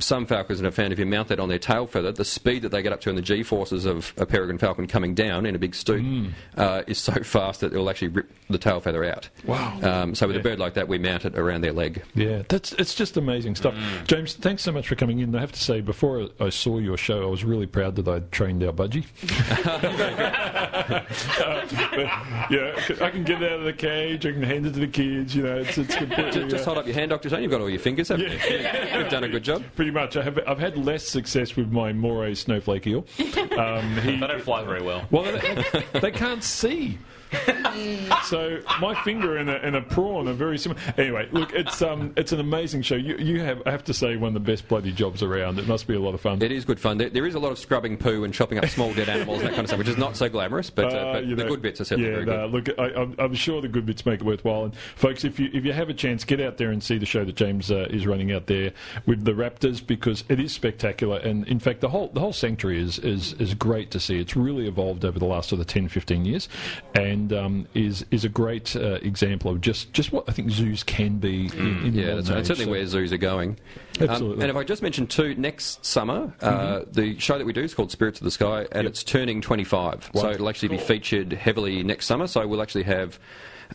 some falcons have found if you mount that on their tail feather, the speed that they get up to in the G forces of a peregrine falcon coming down in a big stoop uh, is so fast that it will actually rip the tail feather out. Wow. Um, so with Yeah. a bird like that, we mount it around their leg. Yeah, that's it's just amazing stuff. James, thanks so much for coming in. I have to say, before I I saw your show, I was really proud that I'd trained our budgie. But, yeah, I can get it out of the cage. I can hand it to the kids. You know, it's it's completely. Just, just uh, hold up your hand, Dr. Zane. You've got all your fingers, haven't you? You've done a good job. Pretty much. I have, I've had less success with my moray snowflake eel. Um, he, They don't fly very well. well, they, they can't see. So my finger and a, and a prawn are very similar. Anyway, look, it's um, it's an amazing show. You, you have, I have to say, one of the best bloody jobs around. It must be a lot of fun. It is good fun. There, there is a lot of scrubbing poo and chopping up small dead animals and that kind of stuff, which is not so glamorous, but, uh, Uh, but the know, good bits are certainly yeah, very good. no, look, I, I'm, I'm sure the good bits make it worthwhile. And folks, if you if you have a chance, get out there and see the show that James uh, is running out there with the Raptors because it is spectacular. And in fact, the whole the whole sanctuary is is, is great to see. It's really evolved over the last sort of 10, 15 years, and um, is is a great uh, example of just just what I think zoos can be. In, in the Yeah, that's right. age. Certainly So- where zoos are going. Um, Absolutely. and if I just mention too, next summer, uh, Mm-hmm. the show that we do is called Spirits of the Sky, and it's turning 25. So it'll actually be featured heavily next summer. So we'll actually have.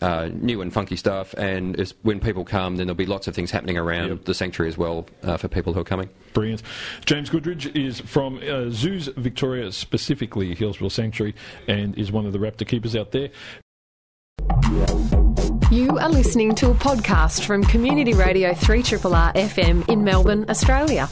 Uh, new and funky stuff, and as, when people come, then there'll be lots of things happening around Yep. the sanctuary as well uh, for people who are coming. Brilliant. James Goodridge is from uh, Zoos Victoria, specifically Healesville Sanctuary, and is one of the raptor keepers out there. You are listening to a podcast from Community Radio 3RRR FM in Melbourne, Australia.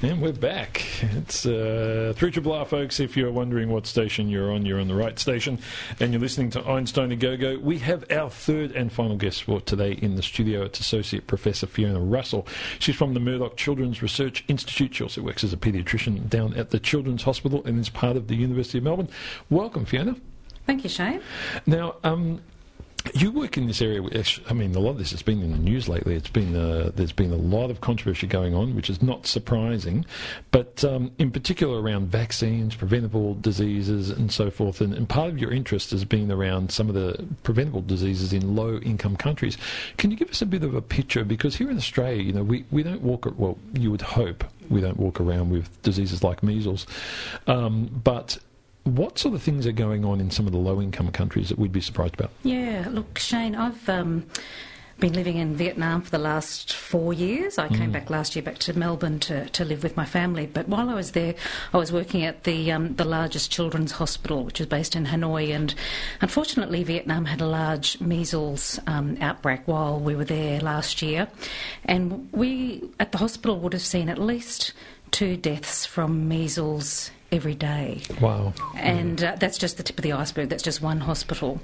And we're back. It's uh, 3 Triple R, folks. If you're wondering what station you're on, you're on the right station. And you're listening to Einstein a Go Go. We have our third and final guest for today in the studio. It's Associate Professor Fiona Russell. She's from the Murdoch Children's Research Institute. She also works as a paediatrician down at the Children's Hospital and is part of the University of Melbourne. Welcome, Fiona. Thank you, Shane. Now, um, you work in this area. which- I mean, a lot of this has been in the news lately. It's been uh, there's been a lot of controversy going on, which is not surprising. But um, in particular, around vaccines, preventable diseases, and so forth. And, and part of your interest has been around some of the preventable diseases in low-income countries. Can you give us a bit of a picture? Because here in Australia, you know, we, we don't walk. Well, you would hope we don't walk around with diseases like measles, um, but what sort of things are going on in some of the low income countries that we'd be surprised about? Yeah, look, Shane, I've um, been living in Vietnam for the last four years. I came back last year back to Melbourne to, to live with my family. But while I was there, I was working at the um, the largest children's hospital, which is based in Hanoi. And unfortunately, Vietnam had a large measles um, outbreak while we were there last year. And we at the hospital would have seen at least two deaths from measles every day. Wow. And uh, that's just the tip of the iceberg. That's just one hospital.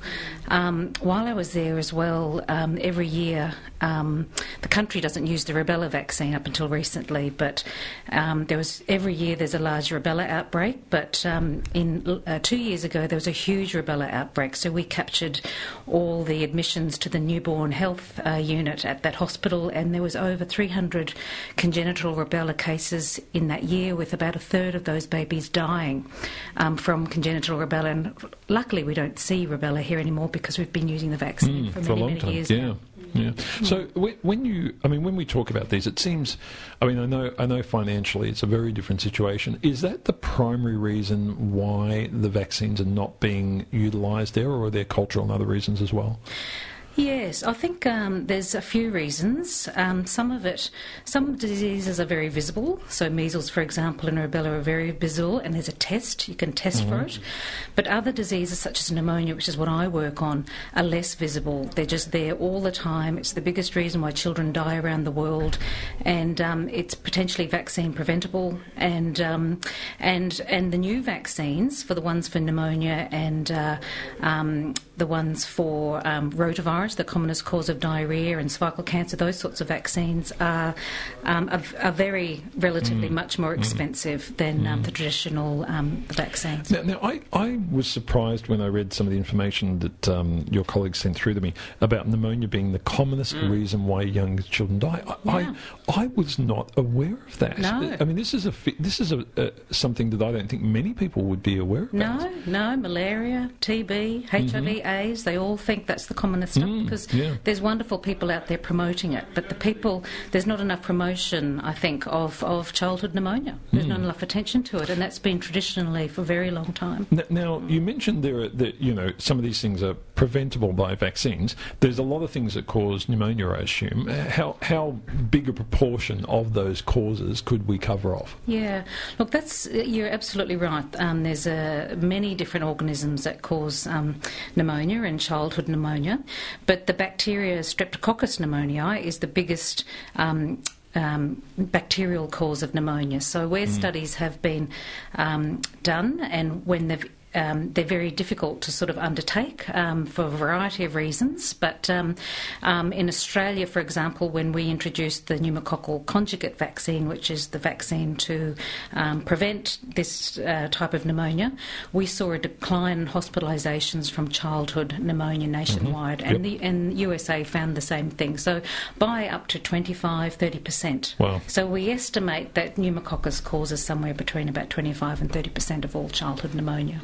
Um, while I was there as well, um, every year um, the country doesn't use the rubella vaccine up until recently, but um, there was every year there's a large rubella outbreak. But um, in uh, two years ago there was a huge rubella outbreak, so we captured all the admissions to the newborn health uh, unit at that hospital, and there was over 300 congenital rubella cases in that year, with about a third of those babies dying um, from congenital rubella. And luckily, we don't see rubella here anymore because we've been using the vaccine for Mm, for a many, long many time. years yeah. now. Yeah. So when you, I mean, when we talk about these, it seems, I mean, I know, I know financially it's a very different situation. Is that the primary reason why the vaccines are not being utilised there, or are there cultural and other reasons as well? Yes, I think um, there's a few reasons. Um, some of it, some diseases are very visible. So measles, for example, and rubella are very visible, and there's a test you can test for it. But other diseases, such as pneumonia, which is what I work on, are less visible. They're just there all the time. It's the biggest reason why children die around the world, and um, it's potentially vaccine preventable. And um, and and the new vaccines for the ones for pneumonia and uh, um, the ones for um, rotavirus, the commonest cause of diarrhea, and cervical cancer, those sorts of vaccines are, um, are, are very relatively much more expensive than um, the traditional um, vaccines. Now, now I, I was surprised when I read some of the information that um, your colleagues sent through to me about pneumonia being the commonest reason why young children die. I, Yeah. I, I was not aware of that. No. I mean, this is a this is a, uh, something that I don't think many people would be aware of. No, no, malaria, TB, HIV, AIDS, they all think that's the commonest stuff because yeah. there's wonderful people out there promoting it. But the people, there's not enough promotion, I think, of, of childhood pneumonia. There's not enough attention to it, and that's been traditionally for a very long time. N- Now, you mentioned there are, that you know some of these things are preventable by vaccines. There's a lot of things that cause pneumonia, I assume. Uh, How how big a proportion of those causes could we cover off? Yeah, look, that's you're absolutely right. Um, there's uh, many different organisms that cause um, pneumonia and childhood pneumonia, but the bacteria Streptococcus pneumoniae is the biggest. Um, um, bacterial cause of pneumonia. So, where studies have been um, done, and when they've um, they're very difficult to sort of undertake um, for a variety of reasons. But um, um, in Australia, for example, when we introduced the pneumococcal conjugate vaccine, which is the vaccine to um, prevent this uh, type of pneumonia, we saw a decline in hospitalisations from childhood pneumonia nationwide, and the and USA found the same thing. So by up to 25, 30 percent. Wow. So we estimate that pneumococcus causes somewhere between about 25 and 30 percent of all childhood pneumonia.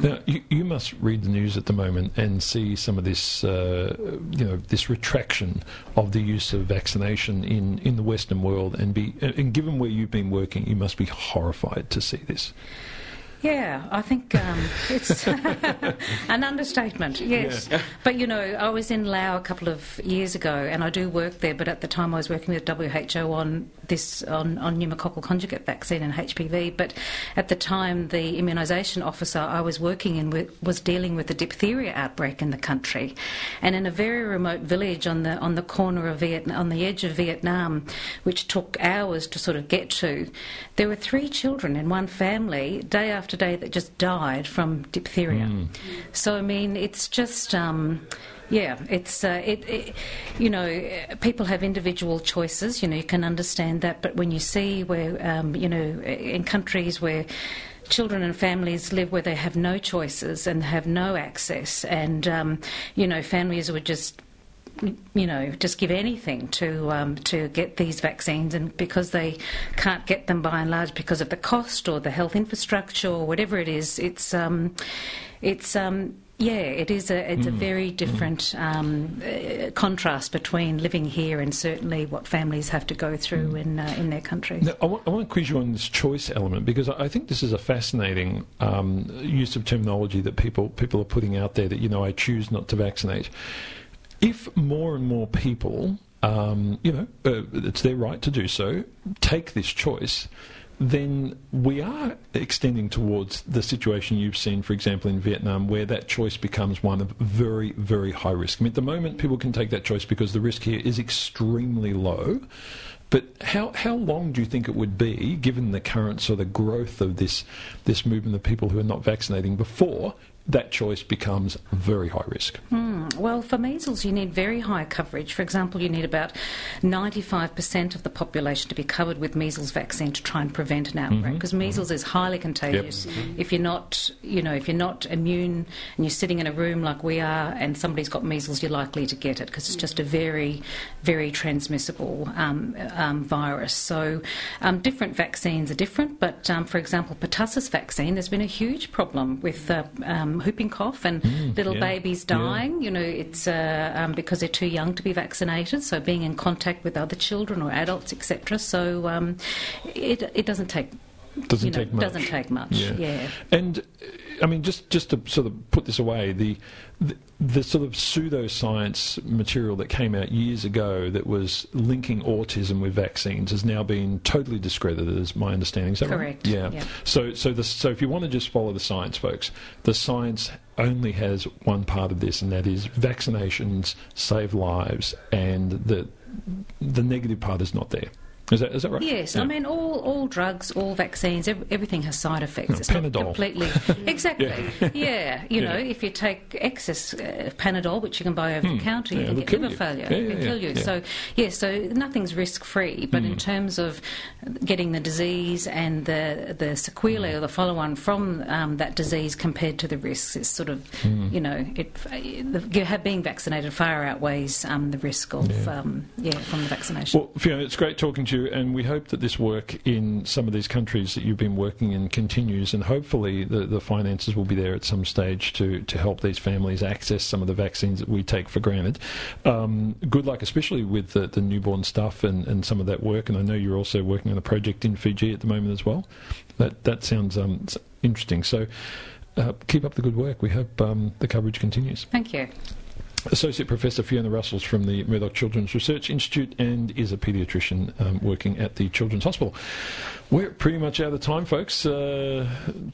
Now, you, you must read the news at the moment and see some of this, uh, you know, this retraction of the use of vaccination in, in the Western world, and be and given where you've been working, you must be horrified to see this. Yeah, I think um, it's an understatement, yes. But you know, I was in Laos a couple of years ago, and I do work there. But at the time, I was working with WHO on this on, on pneumococcal conjugate vaccine and HPV. But at the time, the immunisation officer I was working in with, was dealing with a diphtheria outbreak in the country, and in a very remote village on the on the corner of Vietnam, on the edge of Vietnam, which took hours to sort of get to. There were three children in one family, day after day, that just died from diphtheria. So I mean, it's just. Um, yeah, it's uh, it, it. You know, people have individual choices. You know, you can understand that, but when you see where, um, you know, in countries where children and families live where they have no choices and have no access, and um, you know, families would just you know, just give anything to um, to get these vaccines, and because they can't get them by and large because of the cost or the health infrastructure or whatever it is, it's um, it's um, yeah, it is a it's a very different um, uh, contrast between living here and certainly what families have to go through in uh, in their countries. Now, I want, I want to quiz you on this choice element because I I think this is a fascinating um, use of terminology that people people are putting out there. That you know, I choose not to vaccinate. If more and more people, um, you know, uh, it's their right to do so, take this choice. Then we are extending towards the situation you've seen, for example, in Vietnam, where that choice becomes one of very, very high risk. I mean, at the moment, people can take that choice because the risk here is extremely low. But how how long do you think it would be, given the current sort of growth of this this movement of people who are not vaccinating, before that choice becomes very high risk. Well, for measles, you need very high coverage. For example, you need about 95% of the population to be covered with measles vaccine to try and prevent an outbreak. Because measles is highly contagious. If you're not, you know, if you're not immune and you're sitting in a room like we are, and somebody's got measles, you're likely to get it because it's just a very, very transmissible um, um, virus. So, um, different vaccines are different. But um, for example, pertussis vaccine, there's been a huge problem with uh, um, whooping cough and little yeah, babies yeah. dying. You know, it's uh, um, because they're too young to be vaccinated. So being in contact with other children or adults, etc. So um, it it doesn't take. Doesn't you know, take much. Doesn't take much. Yeah. And uh, I mean, just just to sort of put this away, the the, the sort of pseudoscience material that came out years ago that was linking autism with vaccines has now been totally discredited, is my understanding. Is that Correct, right? Yeah. yeah. So so the, so if you want to just follow the science, folks, the science only has one part of this, and that is vaccinations save lives, and the the negative part is not there. Is that is that right? Yes, Yeah. I mean all, all drugs, all vaccines, ev- everything has side effects. No, it's not Panadol. completely exactly. Yeah. yeah. you know, Yeah. if you take excess uh, Panadol, which you can buy over the counter, Yeah, you can get liver you. failure. Yeah, it kill you. Hmm. So yeah, so nothing's risk free. But in terms of getting the disease and the the sequelae Hmm. or the follow on from um, that disease compared to the risks, it's sort of Hmm. you know it, the, have being vaccinated far outweighs um, the risk of Yeah. um, yeah from the vaccination. Well, Fiona, it's great talking to you, and we hope that this work in some of these countries that you've been working in continues, and hopefully the, the finances will be there at some stage to, to help these families access some of the vaccines that we take for granted. Um, good luck, especially with the, the newborn stuff and, and some of that work, and I know you're also working on a project in Fiji at the moment as well. That, that sounds um, interesting. So uh, keep up the good work. We hope um, the coverage continues. Thank you. Associate Professor Fiona Russells from the Murdoch Children's Research Institute and is a paediatrician um, working at the Children's Hospital. We're pretty much out of time, folks. Uh,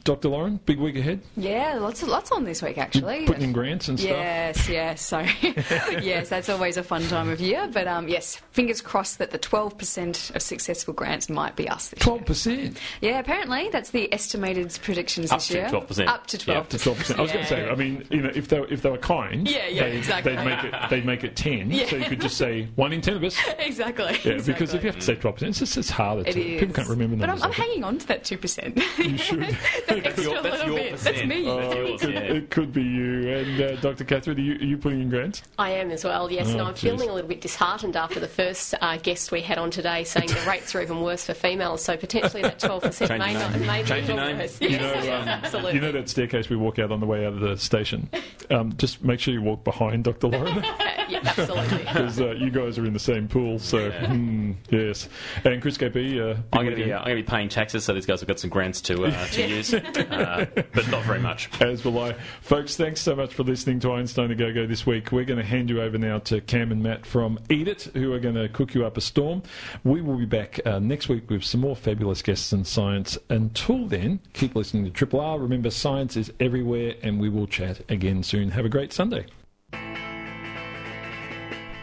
Dr. Lauren, big week ahead. Yeah, lots of, lots on this week actually. Putting in grants and stuff. Yes, yes. So, yes, that's always a fun time of year. But um, yes, fingers crossed that the 12% of successful grants might be us this year. 12%. Yeah, apparently that's the estimated predictions Up this to year. 12%. Up to 12%. Yeah, Up to 12%. I was going to say, I mean, you know, if they, were- if they were kind, Yeah, yeah, they, exactly. They'd, make it, they'd make it 10. Yeah. So you could just say one in 10 of us. exactly. Yeah, exactly. because if you have to say 12%, it's just it's harder It to. is. People can't remember But numbers. I'm, I'm hanging on to that 2%. You should. that extra your- that's little your bit. That's me. Oh, That's it, yours, could, yeah. it could be you. And uh, Dr. Catherine, are you, are you putting in grants? I am as well, yes, and Oh, I'm geez. feeling a little bit disheartened after the first uh, guest we had on today saying the rates are even worse for females, so potentially that 12% may your not name. may be Change a your name. worse. You know, um, absolutely. you know that staircase we walk out on the way out of the station. Um, just make sure you walk behind Dr. Lauren yeah, absolutely. because uh, you guys are in the same pool. So hmm, yes. And Chris KP, uh, I'm going to be uh, I'm going to be paying taxes, so these guys have got some grants to uh, to use, uh, but not very much. as will I, folks. Thanks so much for listening to Einstein a Go Go this week. We're going to hand you over now to Cam and Matt from Eat It, who are going to cook you up a storm. We will be back uh, next week with some more fabulous guests in science. Until then, keep listening to Triple R. Remember, science is everywhere, and we will chat again soon. Have a great Sunday.